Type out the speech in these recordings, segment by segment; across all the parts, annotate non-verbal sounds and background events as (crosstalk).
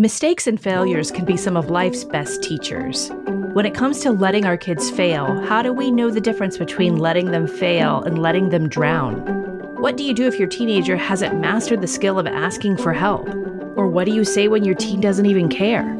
Mistakes and failures can be some of life's best teachers. When it comes to letting our kids fail, how do we know the difference between letting them fail and letting them drown? What do you do if your teenager hasn't mastered the skill of asking for help? Or what do you say when your teen doesn't even care?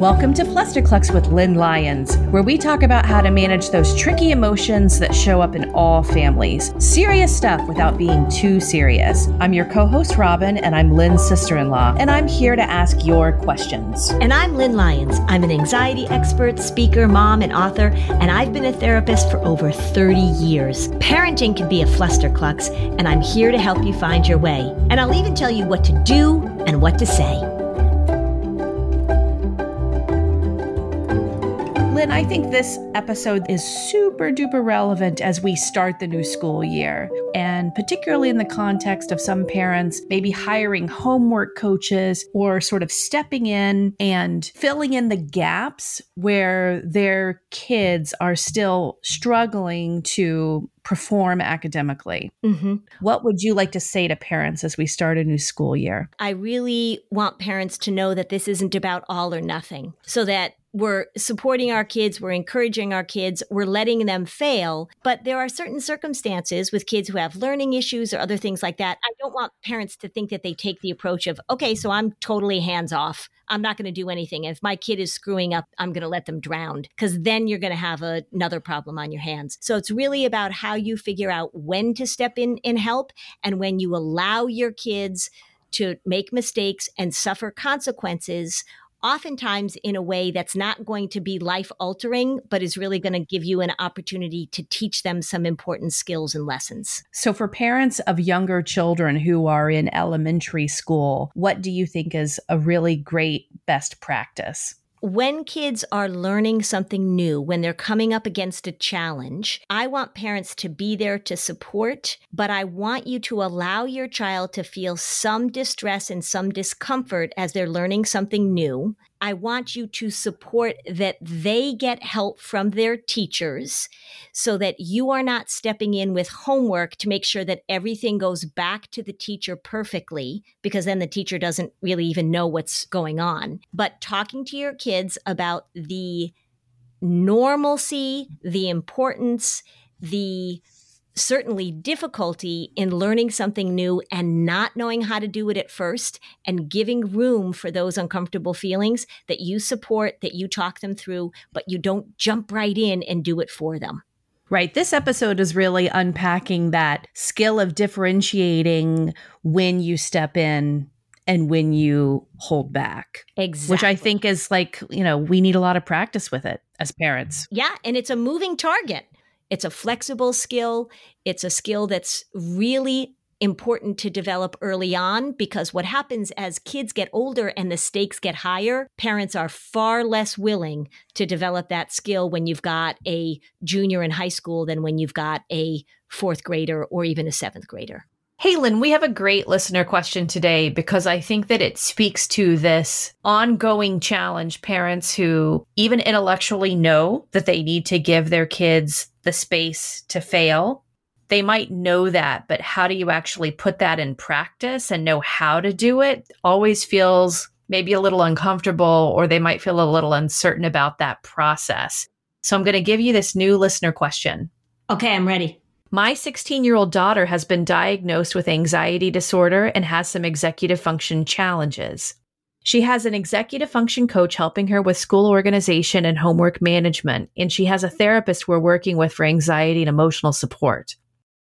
Welcome to Flusterclux with Lynn Lyons, where we talk about how to manage those tricky emotions that show up in all families. Serious stuff without being too serious. I'm your co host, Robin, and I'm Lynn's sister in law, and I'm here to ask your questions. And I'm Lynn Lyons. I'm an anxiety expert, speaker, mom, and author, and I've been a therapist for over 30 years. Parenting can be a flusterclux, and I'm here to help you find your way. And I'll even tell you what to do and what to say. Lynn, I think this episode is super duper relevant as we start the new school year, and particularly in the context of some parents maybe hiring homework coaches or sort of stepping in and filling in the gaps where their kids are still struggling to perform academically. Mm-hmm. What would you like to say to parents as we start a new school year? I really want parents to know that this isn't about all or nothing, so that we're supporting our kids, we're encouraging our kids, we're letting them fail. But there are certain circumstances with kids who have learning issues or other things like that. I don't want parents to think that they take the approach of, okay, so I'm totally hands off. I'm not going to do anything. If my kid is screwing up, I'm going to let them drown because then you're going to have a, another problem on your hands. So it's really about how you figure out when to step in and help and when you allow your kids to make mistakes and suffer consequences oftentimes in a way that's not going to be life altering, but is really going to give you an opportunity to teach them some important skills and lessons. So, for parents of younger children who are in elementary school, what do you think is a really great best practice? When kids are learning something new, when they're coming up against a challenge, I want parents to be there to support, but I want you to allow your child to feel some distress and some discomfort as they're learning something new. I want you to support that they get help from their teachers so that you are not stepping in with homework to make sure that everything goes back to the teacher perfectly, because then the teacher doesn't really even know what's going on. But talking to your kids about the normalcy, the importance, the certainly difficulty in learning something new and not knowing how to do it at first and giving room for those uncomfortable feelings that you support, that you talk them through, but you don't jump right in and do it for them. Right. This episode is really unpacking that skill of differentiating when you step in and when you hold back. Exactly. Which I think is like, you know, we need a lot of practice with it as parents. Yeah. And it's a moving target. It's a flexible skill. It's a skill that's really important to develop early on because what happens as kids get older and the stakes get higher, parents are far less willing to develop that skill when you've got a junior in high school than when you've got a fourth grader or even a seventh grader. Hey, Lynn, we have a great listener question today because I think that it speaks to this ongoing challenge parents who even intellectually know that they need to give their kids the space to fail. They might know that, but how do you actually put that in practice and know how to do it always feels maybe a little uncomfortable or they might feel a little uncertain about that process. So I'm going to give you this new listener question. Okay, I'm ready. My 16 year old daughter has been diagnosed with anxiety disorder and has some executive function challenges. She has an executive function coach helping her with school organization and homework management, and she has a therapist we're working with for anxiety and emotional support.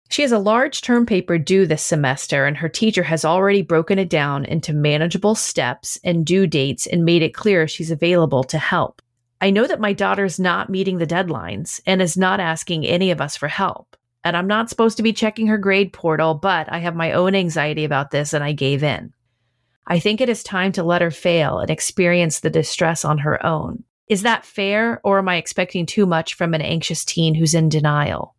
She has a large term paper due this semester, and her teacher has already broken it down into manageable steps and due dates and made it clear she's available to help. I know that my daughter's not meeting the deadlines and is not asking any of us for help and I'm not supposed to be checking her grade portal, but I have my own anxiety about this and I gave in. I think it is time to let her fail and experience the distress on her own. Is that fair, or am I expecting too much from an anxious teen who's in denial?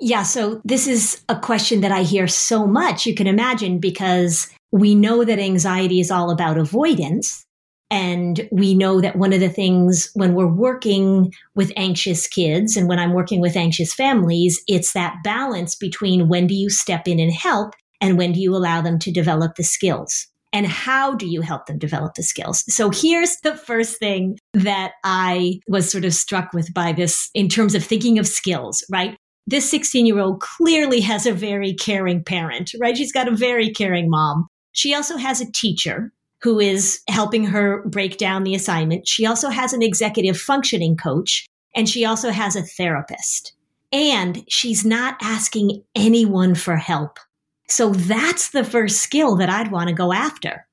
Yeah, so this is a question that I hear so much, you can imagine, because we know that anxiety is all about avoidance. And we know that one of the things when we're working with anxious kids and when I'm working with anxious families, it's that balance between when do you step in and help and when do you allow them to develop the skills. and how do you help them develop the skills? So here's the first thing that I was sort of struck with by this in terms of thinking of skills, right? This 16 year old clearly has a very caring parent, right? She's got a very caring mom. She also has a teacher who is helping her break down the assignment. She also has an executive functioning coach and she also has a therapist. And she's not asking anyone for help. So that's the first skill that I'd want to go after,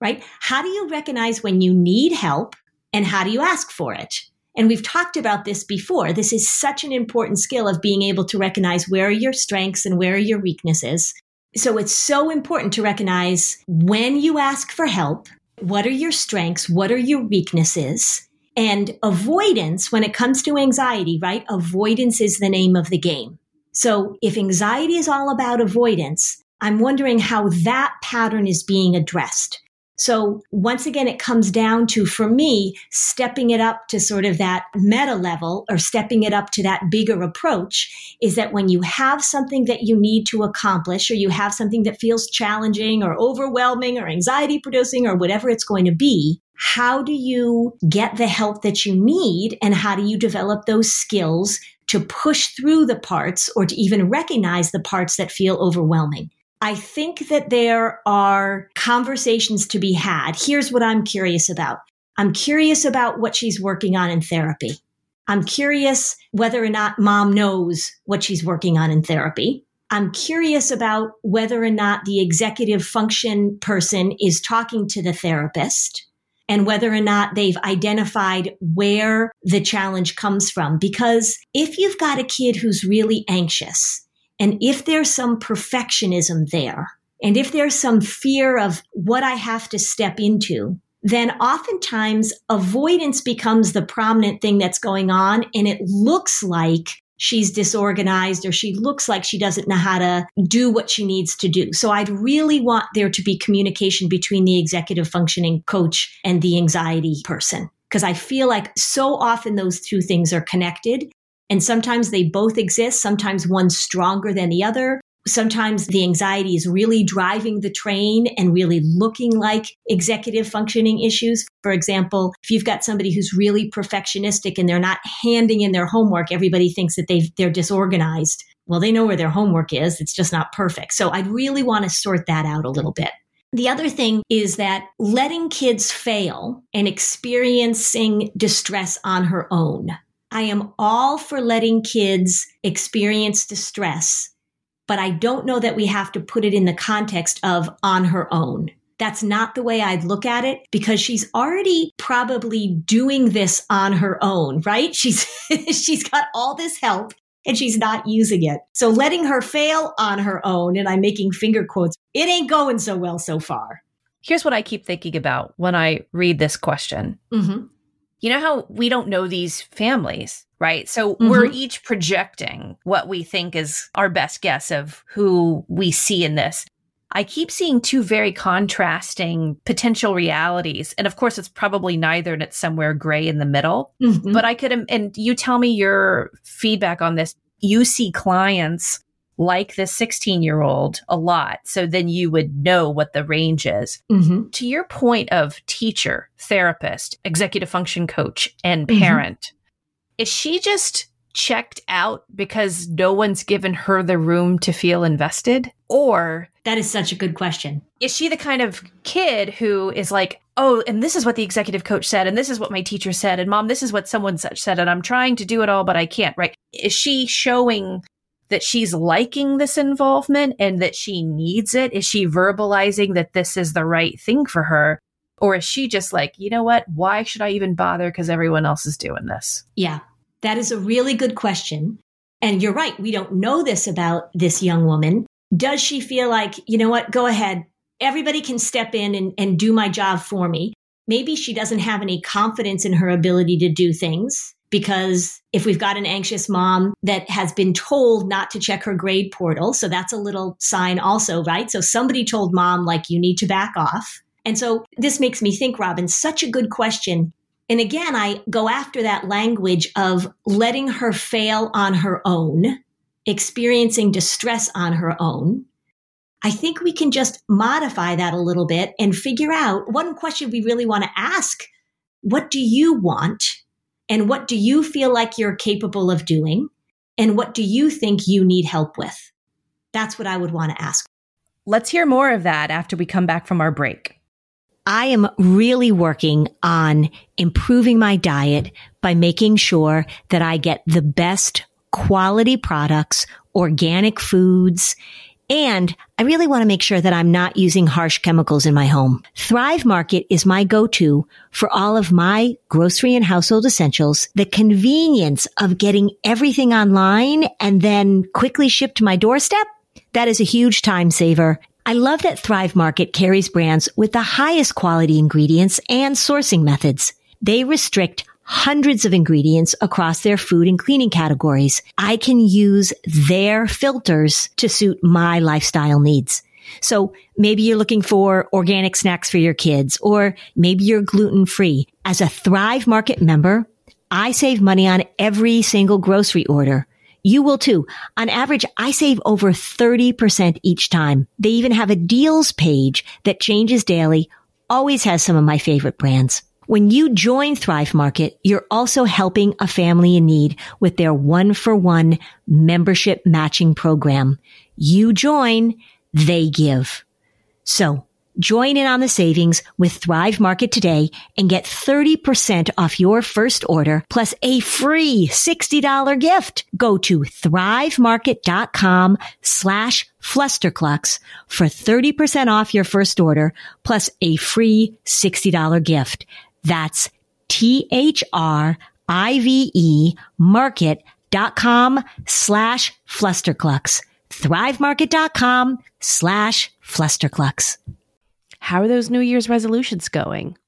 right? How do you recognize when you need help and how do you ask for it? And we've talked about this before. This is such an important skill of being able to recognize where are your strengths and where are your weaknesses. So it's so important to recognize when you ask for help, what are your strengths? What are your weaknesses? And avoidance, when it comes to anxiety, right? Avoidance is the name of the game. So if anxiety is all about avoidance, I'm wondering how that pattern is being addressed. So once again, it comes down to, for me, stepping it up to sort of that meta level or stepping it up to that bigger approach is that when you have something that you need to accomplish or you have something that feels challenging or overwhelming or anxiety producing or whatever it's going to be, how do you get the help that you need and how do you develop those skills to push through the parts or to even recognize the parts that feel overwhelming. I think that there are conversations to be had. Here's what I'm curious about. I'm curious about what she's working on in therapy. I'm curious whether or not mom knows what she's working on in therapy. I'm curious about whether or not the executive function person is talking to the therapist and whether or not they've identified where the challenge comes from. Because if you've got a kid who's really anxious, and if there's some perfectionism there, and if there's some fear of what I have to step into, then oftentimes avoidance becomes the prominent thing that's going on. And it looks like she's disorganized or she looks like she doesn't know how to do what she needs to do. So I'd really want there to be communication between the executive functioning coach and the anxiety person. Because I feel like so often those two things are connected. And sometimes they both exist. Sometimes one's stronger than the other. Sometimes the anxiety is really driving the train and really looking like executive functioning issues. For example, if you've got somebody who's really perfectionistic and they're not handing in their homework, everybody thinks that they they're disorganized. Well, they know where their homework is. It's just not perfect. So I'd really want to sort that out a little bit. The other thing is that letting kids fail and experiencing distress on her own. I am all for letting kids experience distress but I don't know that we have to put it in the context of on her own. That's not the way I'd look at it because she's already probably doing this on her own, right? (laughs) She's, she's got all this help and she's not using it. So letting her fail on her own, and I'm making finger quotes, it ain't going so well so far. Here's what I keep thinking about when I read this question. Mm-hmm. You know how we don't know these families? right? So mm-hmm. we're each projecting what we think is our best guess of who we see in this. I keep seeing two very contrasting potential realities. And of course, it's probably neither and it's somewhere gray in the middle. Mm-hmm. But I could, and you tell me your feedback on this. You see clients like the 16 year old a lot. So then you would know what the range is. Mm-hmm. To your point of teacher, therapist, executive function coach, and mm-hmm. parent, is she just checked out because no one's given her the room to feel invested? Or that is such a good question. Is she the kind of kid who is like, oh, and this is what the executive coach said, and this is what my teacher said, and mom, this is what someone such said, and I'm trying to do it all, but I can't, right? Is she showing that she's liking this involvement and that she needs it? Is she verbalizing that this is the right thing for her? Or is she just like, you know what? Why should I even bother? Because everyone else is doing this. Yeah, that is a really good question. And you're right. We don't know this about this young woman. Does she feel like, you know what? Go ahead. Everybody can step in and, and do my job for me. Maybe she doesn't have any confidence in her ability to do things because if we've got an anxious mom that has been told not to check her grade portal, so that's a little sign also, right? So somebody told mom, like, you need to back off. And so this makes me think, Robin, such a good question. And again, I go after that language of letting her fail on her own, experiencing distress on her own. I think we can just modify that a little bit and figure out one question we really want to ask. What do you want? And what do you feel like you're capable of doing? And what do you think you need help with? That's what I would want to ask. Let's hear more of that after we come back from our break. I am really working on improving my diet by making sure that I get the best quality products, organic foods, and I really want to make sure that I'm not using harsh chemicals in my home. Thrive Market is my go-to for all of my grocery and household essentials. The convenience of getting everything online and then quickly shipped to my doorstep. That is a huge time saver. I love that Thrive Market carries brands with the highest quality ingredients and sourcing methods. They restrict hundreds of ingredients across their food and cleaning categories. I can use their filters to suit my lifestyle needs. So maybe you're looking for organic snacks for your kids, or maybe you're gluten free. As a Thrive Market member, I save money on every single grocery order. You will too. On average, I save over 30% each time. They even have a deals page that changes daily, always has some of my favorite brands. When you join Thrive Market, you're also helping a family in need with their one for one membership matching program. You join, they give. So join in on the savings with Thrive Market today and get 30% off your first order plus a free $60 gift. Go to thrivemarket.com slash flusterclux for 30% off your first order plus a free $60 gift. That's T-H-R-I-V-E market.com slash flusterclux. Thrivemarket.com slash flusterclux. How are those New Year's resolutions going?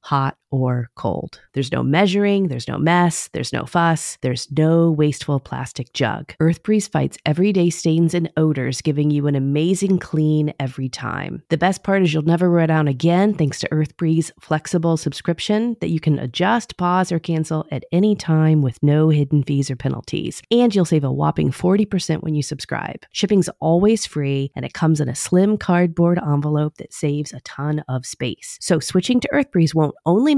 hot or cold. There's no measuring, there's no mess, there's no fuss, there's no wasteful plastic jug. EarthBreeze fights everyday stains and odors, giving you an amazing clean every time. The best part is you'll never run out again thanks to EarthBreeze flexible subscription that you can adjust, pause, or cancel at any time with no hidden fees or penalties. And you'll save a whopping 40% when you subscribe. Shipping's always free and it comes in a slim cardboard envelope that saves a ton of space. So switching to EarthBreeze won't only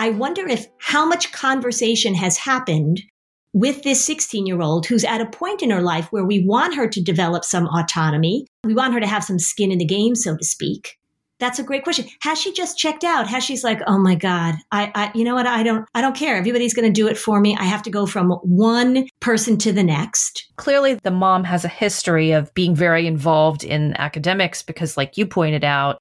I wonder if how much conversation has happened with this 16 year old who's at a point in her life where we want her to develop some autonomy. We want her to have some skin in the game, so to speak. That's a great question. Has she just checked out? Has she's like, oh my God, I, I you know what? I don't, I don't care. Everybody's going to do it for me. I have to go from one person to the next. Clearly, the mom has a history of being very involved in academics because, like you pointed out,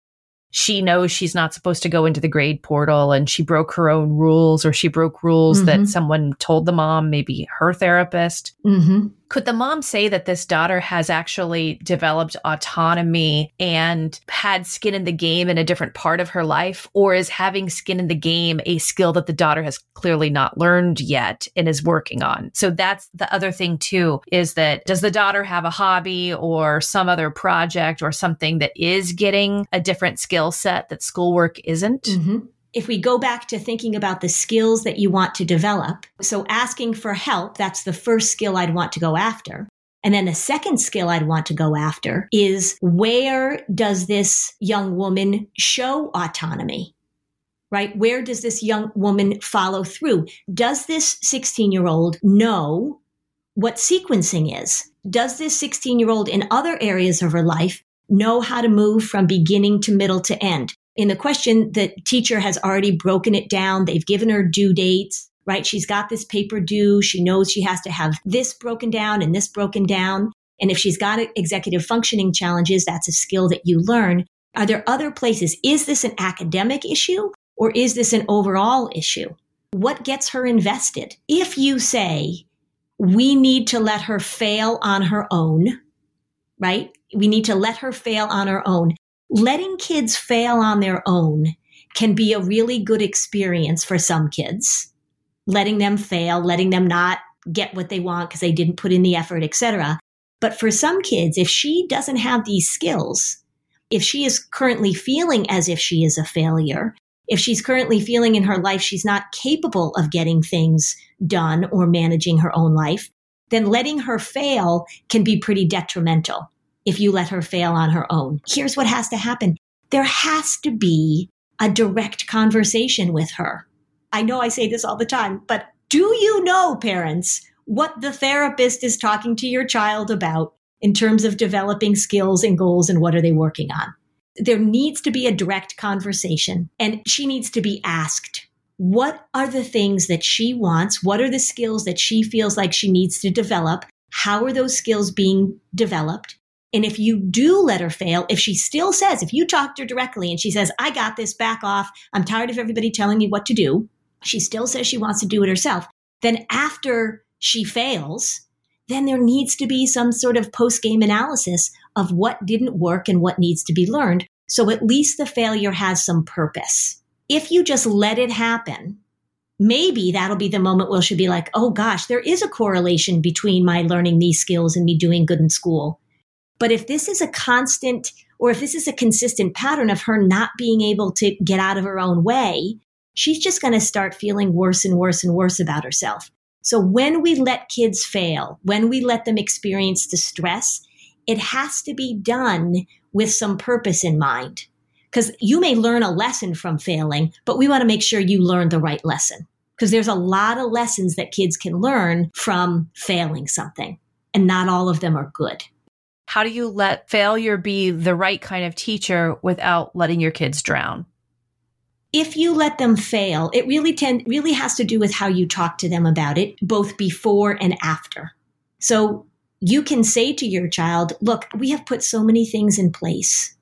she knows she's not supposed to go into the grade portal and she broke her own rules or she broke rules mm-hmm. that someone told the mom, maybe her therapist. Mm-hmm. Could the mom say that this daughter has actually developed autonomy and had skin in the game in a different part of her life? Or is having skin in the game a skill that the daughter has clearly not learned yet and is working on? So that's the other thing, too, is that does the daughter have a hobby or some other project or something that is getting a different skill set that schoolwork isn't? Mm-hmm if we go back to thinking about the skills that you want to develop, so asking for help, that's the first skill I'd want to go after. And then the second skill I'd want to go after is where does this young woman show autonomy? right? Where does this young woman follow through? Does this 16 year old know what sequencing is? Does this 16 year old in other areas of her life know how to move from beginning to middle to end? In the question, the teacher has already broken it down. They've given her due dates, right? She's got this paper due. She knows she has to have this broken down and this broken down. And if she's got executive functioning challenges, that's a skill that you learn. Are there other places? Is this an academic issue or is this an overall issue? What gets her invested? If you say, we need to let her fail on her own, right? We need to let her fail on her own. Letting kids fail on their own can be a really good experience for some kids. Letting them fail, letting them not get what they want because they didn't put in the effort, etc. But for some kids, if she doesn't have these skills, if she is currently feeling as if she is a failure, if she's currently feeling in her life she's not capable of getting things done or managing her own life, then letting her fail can be pretty detrimental if you let her fail on her own. Here's what has to happen there has to be a direct conversation with her. I know I say this all the time, but do you know, parents, what the therapist is talking to your child about in terms of developing skills and goals and what are they working on? there needs to be a direct conversation and she needs to be asked what are the things that she wants? What are the skills that she feels like she needs to develop? How are those skills being developed? And if you do let her fail, if she still says, if you talk to her directly and she says, I got this, back off, I'm tired of everybody telling me what to do, she still says she wants to do it herself, then after she fails, then there needs to be some sort of post game analysis of what didn't work and what needs to be learned. So at least the failure has some purpose. If you just let it happen, maybe that'll be the moment where she'll be like, oh gosh, there is a correlation between my learning these skills and me doing good in school. But if this is a constant or if this is a consistent pattern of her not being able to get out of her own way, she's just going to start feeling worse and worse and worse about herself. So when we let kids fail, when we let them experience distress, it has to be done with some purpose in mind. Because you may learn a lesson from failing, but we want to make sure you learn the right lesson. Because there's a lot of lessons that kids can learn from failing something, and not all of them are good. How do you let failure be the right kind of teacher without letting your kids drown? if you let them fail, it really tend, really has to do with how you talk to them about it, both before and after. So you can say to your child, look, we have put so many things in place,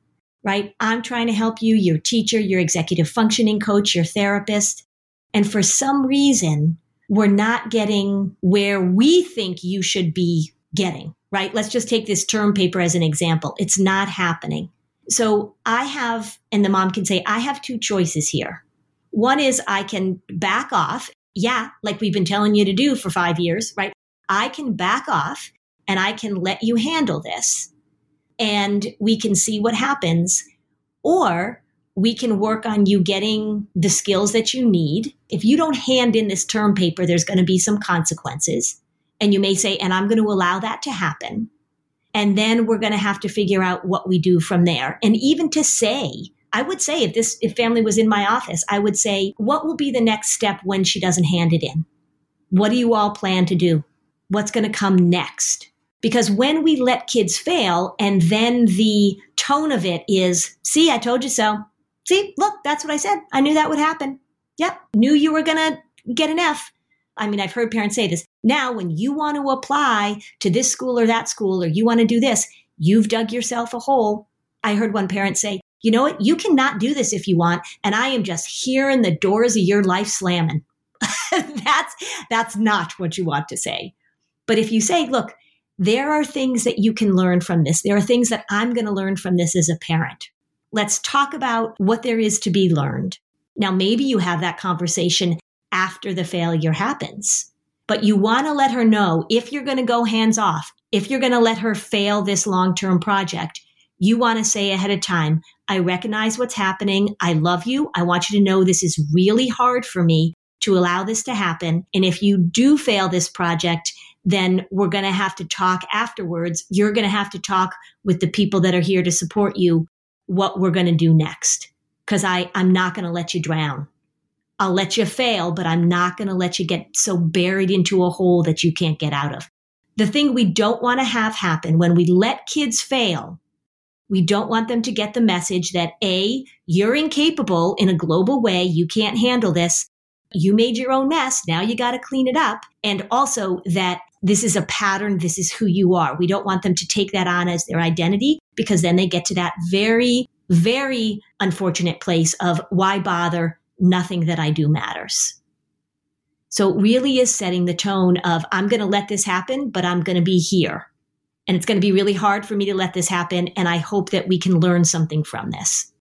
right? I'm trying to help you, your teacher, your executive functioning coach, your therapist. And for some reason, we're not getting where we think you should be getting, right? Let's just take this term paper as an example. It's not happening. So I have, and the mom can say, I have two choices here. One is I can back off. Yeah, like we've been telling you to do for five years, right? I can back off and I can let you handle this and we can see what happens. Or we can work on you getting the skills that you need. If you don't hand in this term paper, there's going to be some consequences. And you may say, and I'm going to allow that to happen. And then we're going to have to figure out what we do from there. And even to say, I would say if this if family was in my office, I would say, what will be the next step when she doesn't hand it in? What do you all plan to do? What's going to come next? Because when we let kids fail and then the tone of it is, see, I told you so. See, look, that's what I said. I knew that would happen. Yep. Knew you were going to get an F. I mean, I've heard parents say this. Now, when you want to apply to this school or that school, or you want to do this, you've dug yourself a hole. I heard one parent say, you know what? You cannot do this if you want. And I am just hearing the doors of your life slamming. (laughs) that's, that's not what you want to say. But if you say, look, there are things that you can learn from this. There are things that I'm going to learn from this as a parent. Let's talk about what there is to be learned. Now, maybe you have that conversation after the failure happens. But you want to let her know if you're going to go hands off, if you're going to let her fail this long term project, you want to say ahead of time, I recognize what's happening. I love you. I want you to know this is really hard for me to allow this to happen. And if you do fail this project, then we're going to have to talk afterwards. You're going to have to talk with the people that are here to support you what we're going to do next. Cause I, I'm not going to let you drown. I'll let you fail, but I'm not going to let you get so buried into a hole that you can't get out of. The thing we don't want to have happen when we let kids fail, we don't want them to get the message that A, you're incapable in a global way. You can't handle this. You made your own mess. Now you got to clean it up. And also that this is a pattern. This is who you are. We don't want them to take that on as their identity because then they get to that very, very unfortunate place of why bother? Nothing that I do matters. So it really is setting the tone of I'm going to let this happen, but I'm going to be here. And it's going to be really hard for me to let this happen. And I hope that we can learn something from this.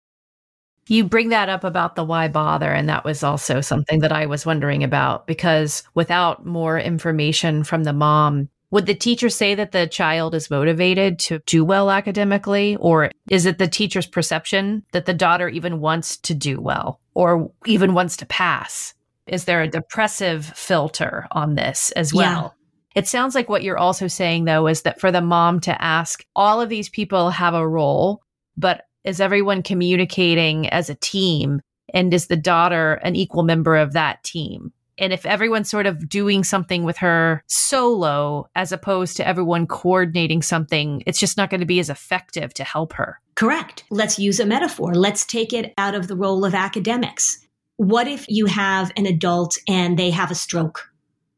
You bring that up about the why bother. And that was also something that I was wondering about because without more information from the mom, would the teacher say that the child is motivated to do well academically? Or is it the teacher's perception that the daughter even wants to do well or even wants to pass? Is there a depressive filter on this as well? Yeah. It sounds like what you're also saying, though, is that for the mom to ask, all of these people have a role, but is everyone communicating as a team? And is the daughter an equal member of that team? And if everyone's sort of doing something with her solo as opposed to everyone coordinating something, it's just not going to be as effective to help her. Correct. Let's use a metaphor. Let's take it out of the role of academics. What if you have an adult and they have a stroke?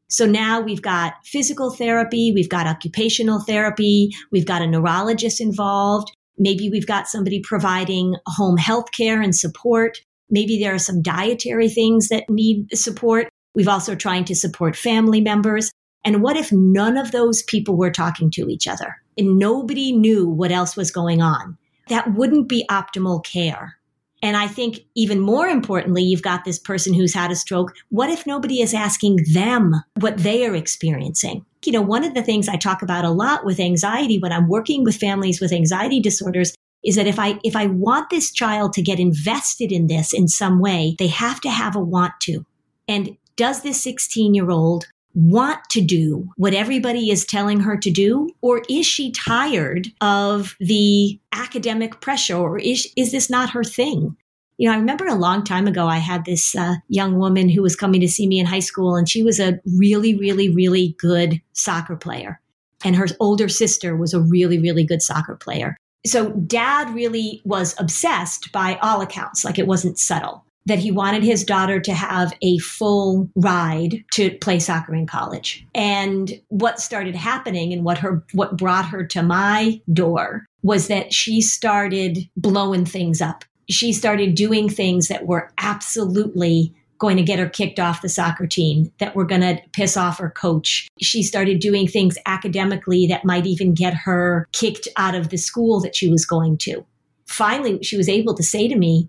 So now we've got physical therapy, we've got occupational therapy, we've got a neurologist involved. Maybe we've got somebody providing home health care and support. Maybe there are some dietary things that need support. We've also trying to support family members. And what if none of those people were talking to each other and nobody knew what else was going on? That wouldn't be optimal care. And I think even more importantly, you've got this person who's had a stroke. What if nobody is asking them what they are experiencing? You know, one of the things I talk about a lot with anxiety when I'm working with families with anxiety disorders is that if I if I want this child to get invested in this in some way, they have to have a want to. And does this 16-year-old want to do what everybody is telling her to do? Or is she tired of the academic pressure? Or is, is this not her thing? You know, I remember a long time ago, I had this uh, young woman who was coming to see me in high school, and she was a really, really, really good soccer player. And her older sister was a really, really good soccer player. So dad really was obsessed by all accounts, like it wasn't subtle that he wanted his daughter to have a full ride to play soccer in college. And what started happening and what her what brought her to my door was that she started blowing things up. She started doing things that were absolutely going to get her kicked off the soccer team, that were going to piss off her coach. She started doing things academically that might even get her kicked out of the school that she was going to. Finally, she was able to say to me,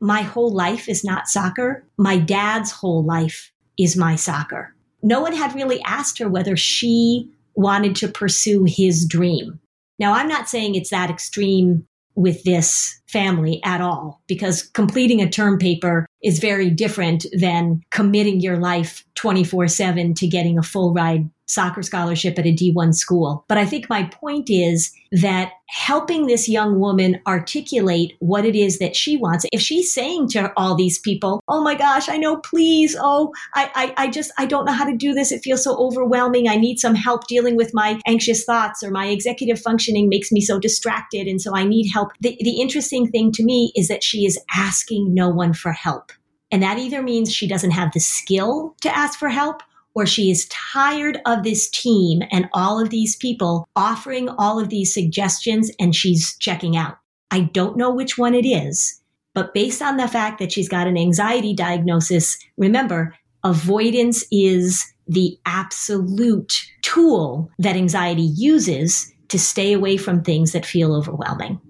my whole life is not soccer. My dad's whole life is my soccer. No one had really asked her whether she wanted to pursue his dream. Now, I'm not saying it's that extreme with this family at all, because completing a term paper is very different than committing your life 24 7 to getting a full ride soccer scholarship at a D1 school. But I think my point is that helping this young woman articulate what it is that she wants. If she's saying to all these people, Oh my gosh, I know, please. Oh, I, I, I just, I don't know how to do this. It feels so overwhelming. I need some help dealing with my anxious thoughts or my executive functioning makes me so distracted. And so I need help. The, the interesting thing to me is that she is asking no one for help. And that either means she doesn't have the skill to ask for help or she is tired of this team and all of these people offering all of these suggestions and she's checking out. I don't know which one it is, but based on the fact that she's got an anxiety diagnosis, remember, avoidance is the absolute tool that anxiety uses to stay away from things that feel overwhelming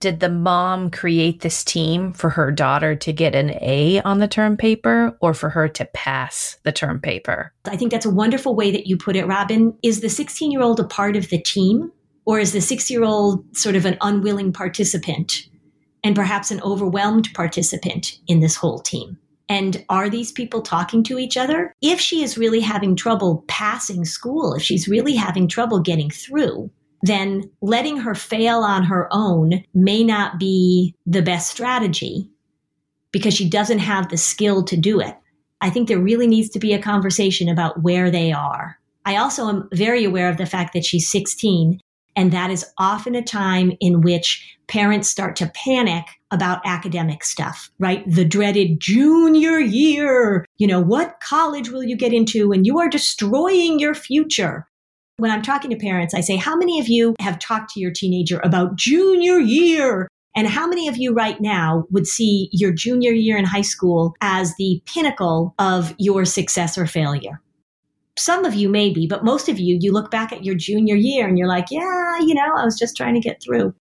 did the mom create this team for her daughter to get an A on the term paper or for her to pass the term paper? I think that's a wonderful way that you put it, Robin. Is the 16 year old a part of the team or is the six year old sort of an unwilling participant and perhaps an overwhelmed participant in this whole team? And are these people talking to each other? If she is really having trouble passing school, if she's really having trouble getting through, then letting her fail on her own may not be the best strategy because she doesn't have the skill to do it. I think there really needs to be a conversation about where they are. I also am very aware of the fact that she's 16 and that is often a time in which parents start to panic about academic stuff, right? The dreaded junior year. You know, what college will you get into? And you are destroying your future. When I'm talking to parents, I say, How many of you have talked to your teenager about junior year? And how many of you right now would see your junior year in high school as the pinnacle of your success or failure? some of you maybe, but most of you, you look back at your junior year and you're like, yeah, you know, I was just trying to get through.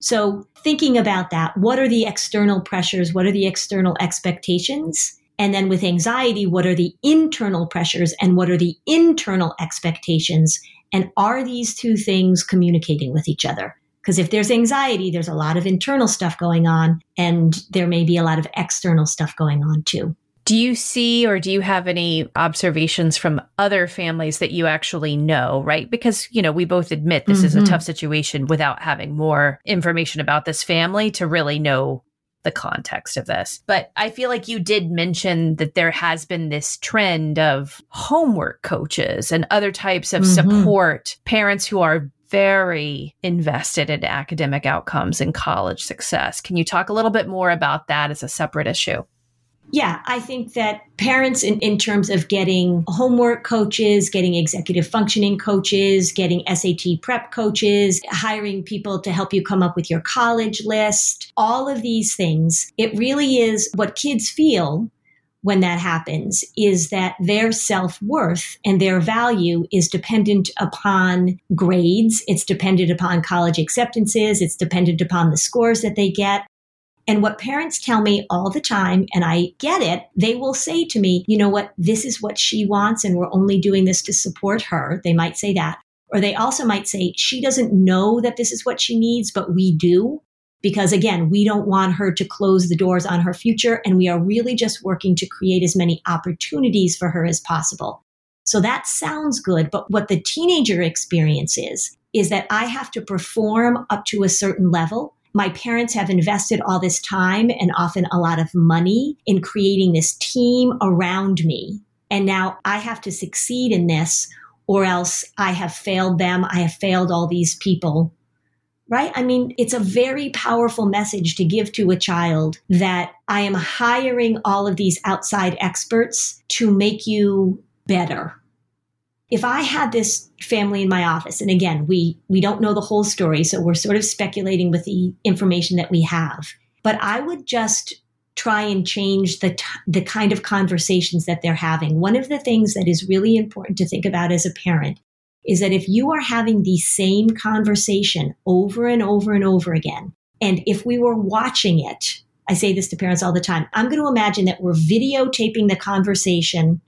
So, thinking about that, what are the external pressures? What are the external expectations? And then with anxiety, what are the internal pressures and what are the internal expectations? And are these two things communicating with each other? Because if there's anxiety, there's a lot of internal stuff going on, and there may be a lot of external stuff going on too. Do you see or do you have any observations from other families that you actually know, right? Because, you know, we both admit this mm-hmm. is a mm-hmm. tough situation without having more information about this family to really know the context of this. But I feel like you did mention that there has been this trend of homework coaches and other types of mm-hmm. support, parents who are very invested in academic outcomes and college success. Can you talk a little bit more about that as a separate issue? Yeah, I think that parents, in, in terms of getting homework coaches, getting executive functioning coaches, getting SAT prep coaches, hiring people to help you come up with your college list, all of these things, it really is what kids feel when that happens is that their self worth and their value is dependent upon grades. It's dependent upon college acceptances. It's dependent upon the scores that they get. And what parents tell me all the time, and I get it, they will say to me, you know what, this is what she wants, and we're only doing this to support her. They might say that. Or they also might say, she doesn't know that this is what she needs, but we do. Because again, we don't want her to close the doors on her future, and we are really just working to create as many opportunities for her as possible. So that sounds good, but what the teenager experience is, is that I have to perform up to a certain level my parents have invested all this time and often a lot of money in creating this team around me. And now I have to succeed in this or else I have failed them. I have failed all these people. Right? I mean, it's a very powerful message to give to a child that I am hiring all of these outside experts to make you better if I had this family in my office, and again, we, we don't know the whole story, so we're sort of speculating with the information that we have, but I would just try and change the, t- the kind of conversations that they're having. One of the things that is really important to think about as a parent is that if you are having the same conversation over and over and over again, and if we were watching it, I say this to parents all the time, I'm going to imagine that we're videotaping the conversation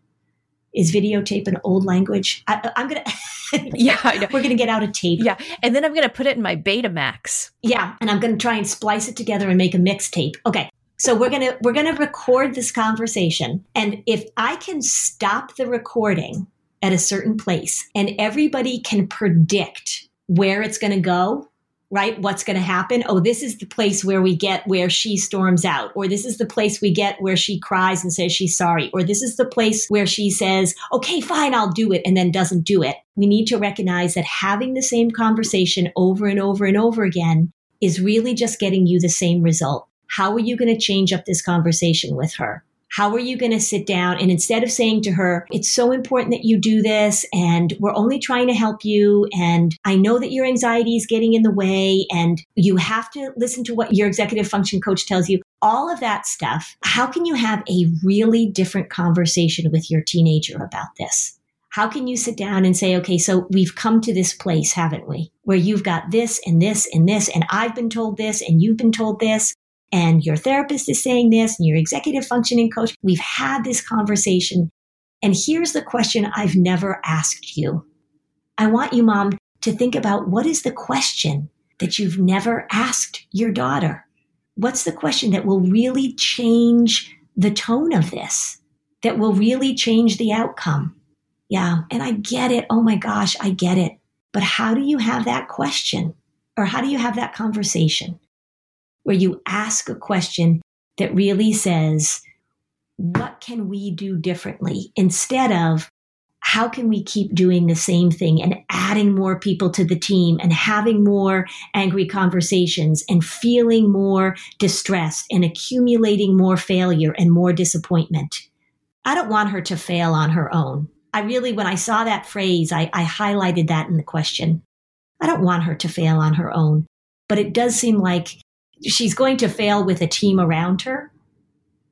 is videotape an old language? I, am gonna. (laughs) yeah, we're gonna get out a tape. Yeah, and then I'm gonna put it in my Betamax. Yeah, and I'm gonna try and splice it together and make a mixtape. Okay, so we're gonna we're gonna record this conversation, and if I can stop the recording at a certain place, and everybody can predict where it's gonna go, right? What's going to happen? Oh, this is the place where we get where she storms out, or this is the place we get where she cries and says she's sorry, or this is the place where she says, okay, fine, I'll do it, and then doesn't do it. We need to recognize that having the same conversation over and over and over again is really just getting you the same result. How are you going to change up this conversation with her? How are you going to sit down and instead of saying to her, it's so important that you do this and we're only trying to help you. And I know that your anxiety is getting in the way and you have to listen to what your executive function coach tells you. All of that stuff. How can you have a really different conversation with your teenager about this? How can you sit down and say, okay, so we've come to this place, haven't we? Where you've got this and this and this, and I've been told this and you've been told this and your therapist is saying this and your executive functioning coach. We've had this conversation. And here's the question I've never asked you. I want you, mom, to think about what is the question that you've never asked your daughter? What's the question that will really change the tone of this, that will really change the outcome? Yeah. And I get it. Oh my gosh, I get it. But how do you have that question? Or how do you have that conversation? Where you ask a question that really says, what can we do differently instead of how can we keep doing the same thing and adding more people to the team and having more angry conversations and feeling more distressed and accumulating more failure and more disappointment? I don't want her to fail on her own. I really, when I saw that phrase, I, I highlighted that in the question. I don't want her to fail on her own, but it does seem like she's going to fail with a team around her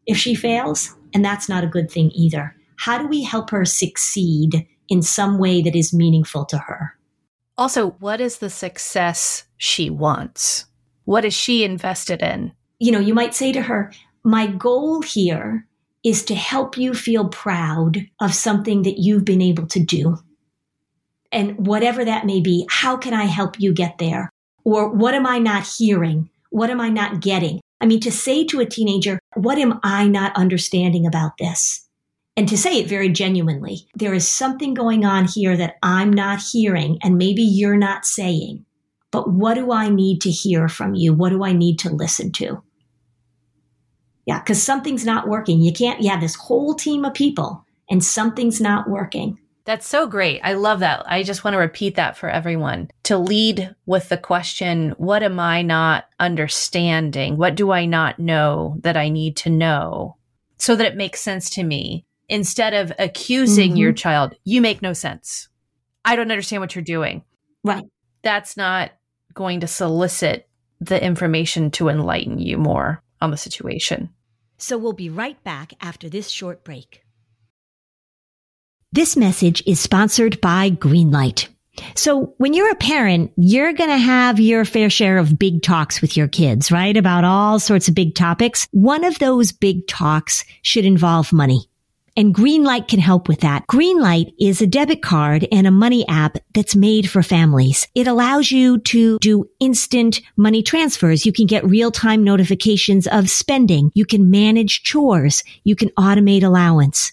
if she fails, and that's not a good thing either. How do we help her succeed in some way that is meaningful to her? Also, what is the success she wants? What is she invested in? You know, you might say to her, My goal here is to help you feel proud of something that you've been able to do. And whatever that may be, how can I help you get there? Or what am I not hearing? What am I not getting? I mean, to say to a teenager, what am I not understanding about this? And to say it very genuinely, there is something going on here that I'm not hearing and maybe you're not saying. But what do I need to hear from you? What do I need to listen to? Yeah, because something's not working. You can't, you have this whole team of people and something's not working. That's so great. I love that. I just want to repeat that for everyone to lead with the question, what am I not understanding? What do I not know that I need to know so that it makes sense to me? Instead of accusing mm-hmm. your child, you make no sense. I don't understand what you're doing. Right. That's not going to solicit the information to enlighten you more on the situation. So we'll be right back after this short break. This message is sponsored by Greenlight. So when you're a parent, you're going to have your fair share of big talks with your kids, right? About all sorts of big topics. One of those big talks should involve money. And Greenlight can help with that. Greenlight is a debit card and a money app that's made for families. It allows you to do instant money transfers. You can get real time notifications of spending. You can manage chores. You can automate allowance.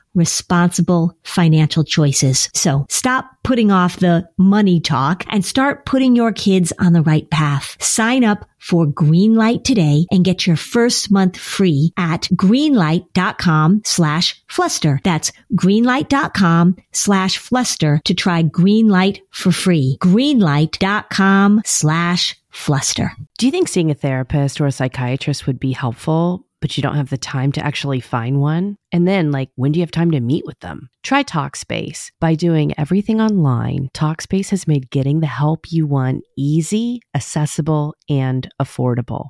responsible financial choices. So stop putting off the money talk and start putting your kids on the right path. Sign up for Greenlight today and get your first month free at greenlight.com slash fluster. That's greenlight.com slash fluster to try Greenlight for free. Greenlight.com slash fluster. Do you think seeing a therapist or a psychiatrist would be helpful? But you don't have the time to actually find one? And then, like, when do you have time to meet with them? Try Talkspace. By doing everything online, Talkspace has made getting the help you want easy, accessible, and affordable.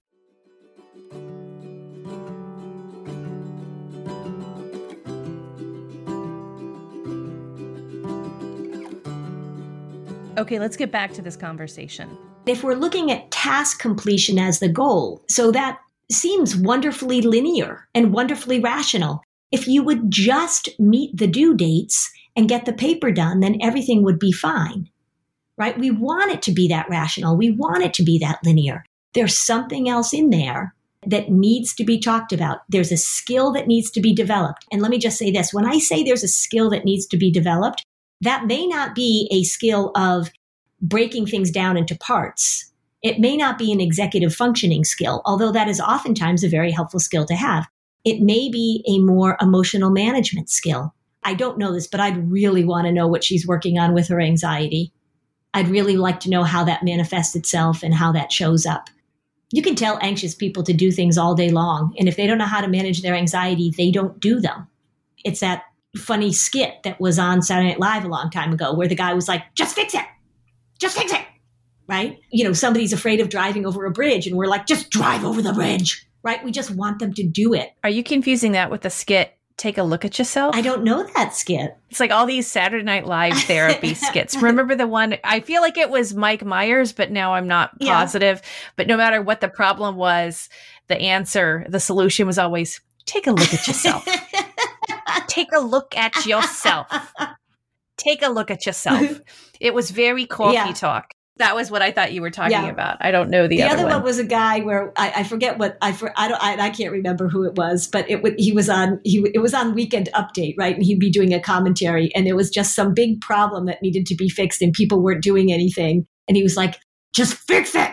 Okay, let's get back to this conversation. If we're looking at task completion as the goal, so that seems wonderfully linear and wonderfully rational. If you would just meet the due dates and get the paper done, then everything would be fine, right? We want it to be that rational. We want it to be that linear. There's something else in there that needs to be talked about. There's a skill that needs to be developed. And let me just say this when I say there's a skill that needs to be developed, that may not be a skill of breaking things down into parts. It may not be an executive functioning skill, although that is oftentimes a very helpful skill to have. It may be a more emotional management skill. I don't know this, but I'd really want to know what she's working on with her anxiety. I'd really like to know how that manifests itself and how that shows up. You can tell anxious people to do things all day long. And if they don't know how to manage their anxiety, they don't do them. It's that funny skit that was on Saturday Night Live a long time ago where the guy was like, just fix it. Just fix it. Right? You know, somebody's afraid of driving over a bridge and we're like, just drive over the bridge. Right? We just want them to do it. Are you confusing that with the skit take a look at yourself? I don't know that skit. It's like all these Saturday Night Live (laughs) therapy skits. Remember the one? I feel like it was Mike Myers, but now I'm not positive. Yeah. But no matter what the problem was, the answer, the solution was always take a look at yourself. (laughs) take a look at yourself. Take a look at yourself. It was very coffee yeah. talk. That was what I thought you were talking yeah. about. I don't know the, the other, other one. one. was a guy where I, I forget what I for, I don't I, I, can't remember who it was, but it he was on he it was on Weekend Update, right? And he'd be doing a commentary, and there was just some big problem that needed to be fixed, and people weren't doing anything, and he was like, "Just fix it,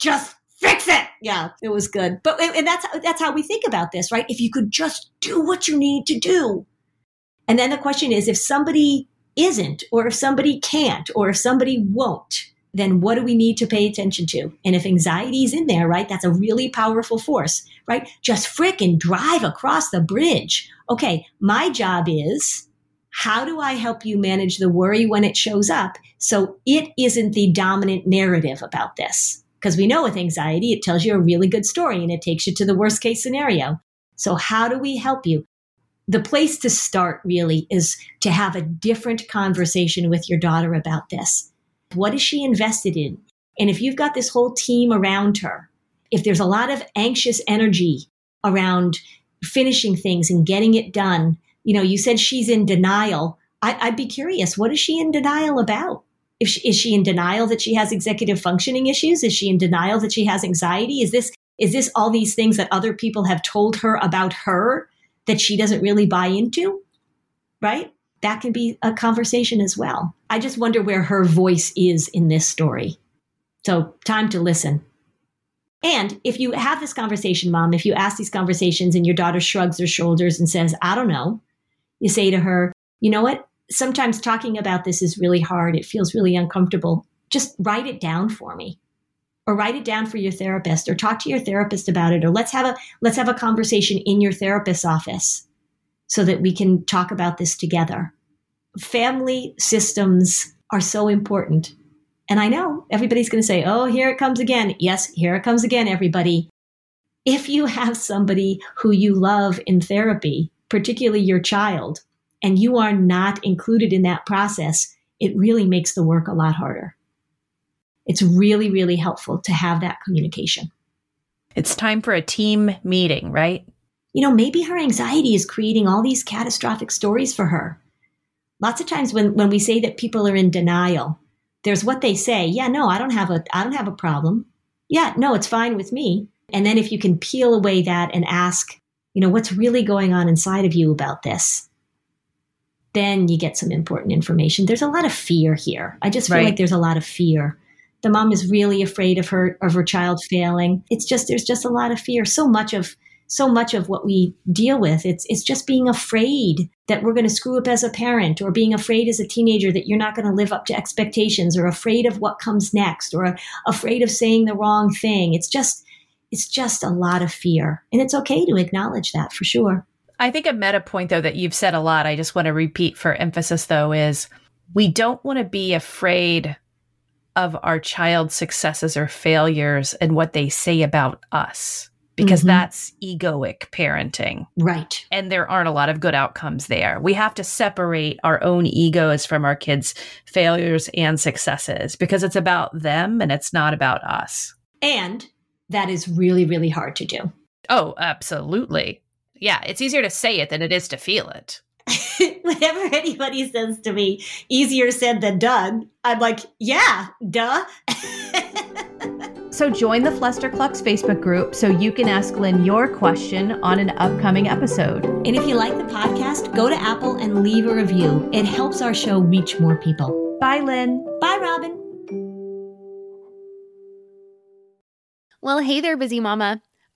just fix it." Yeah, it was good, but and that's that's how we think about this, right? If you could just do what you need to do, and then the question is, if somebody isn't, or if somebody can't, or if somebody won't then what do we need to pay attention to? And if anxiety is in there, right, that's a really powerful force, right? Just fricking drive across the bridge. Okay, my job is how do I help you manage the worry when it shows up so it isn't the dominant narrative about this? Because we know with anxiety, it tells you a really good story and it takes you to the worst case scenario. So, how do we help you? The place to start really is to have a different conversation with your daughter about this what is she invested in? And if you've got this whole team around her, if there's a lot of anxious energy around finishing things and getting it done, you know, you said she's in denial. I, would be curious, what is she in denial about? If she, is she in denial that she has executive functioning issues? Is she in denial that she has anxiety? Is this is this all these things that other people have told her about her that she doesn't really buy into? Right? that can be a conversation as well. I just wonder where her voice is in this story. So, time to listen. And if you have this conversation, mom, if you ask these conversations and your daughter shrugs her shoulders and says, I don't know, you say to her, you know what? Sometimes talking about this is really hard. It feels really uncomfortable. Just write it down for me or write it down for your therapist or talk to your therapist about it or let's have a let's have a conversation in your therapist's office so that we can talk about this together. Family systems are so important. And I know everybody's going to say, oh, here it comes again. Yes, here it comes again, everybody. If you have somebody who you love in therapy, particularly your child, and you are not included in that process, it really makes the work a lot harder. It's really, really helpful to have that communication. It's time for a team meeting, right? you know, maybe her anxiety is creating all these catastrophic stories for her. Lots of times when, when we say that people are in denial, there's what they say. Yeah, no, I don't have a I don't have a problem. Yeah, no, it's fine with me. And then if you can peel away that and ask, you know, what's really going on inside of you about this? Then you get some important information. There's a lot of fear here. I just feel right. like there's a lot of fear. The mom is really afraid of her of her child failing. It's just there's just a lot of fear. So much of so much of what we deal with. It's it's just being afraid that we're going to screw up as a parent, or being afraid as a teenager that you're not going to live up to expectations, or afraid of what comes next, or afraid of saying the wrong thing. It's just it's just a lot of fear, and it's okay to acknowledge that for sure. I think a meta point though that you've said a lot. I just want to repeat for emphasis though is we don't want to be afraid of our child's successes or failures and what they say about us because mm-hmm. that's egoic parenting. Right. And there aren't a lot of good outcomes there. We have to separate our own egos from our kids' failures and successes because it's about them and it's not about us. And that is really, really hard to do. Oh, absolutely. Yeah, it's easier to say it than it is to feel it. (laughs) Whenever anybody says to me, easier said than done, I'm like, yeah, duh. (laughs) So join the Flusterclux Facebook group so you can ask Lynn your question on an upcoming episode. And if you like the podcast, go to Apple and leave a review. It helps our show reach more people. Bye, Lynn. Bye, Robin. Well, hey there, busy mama.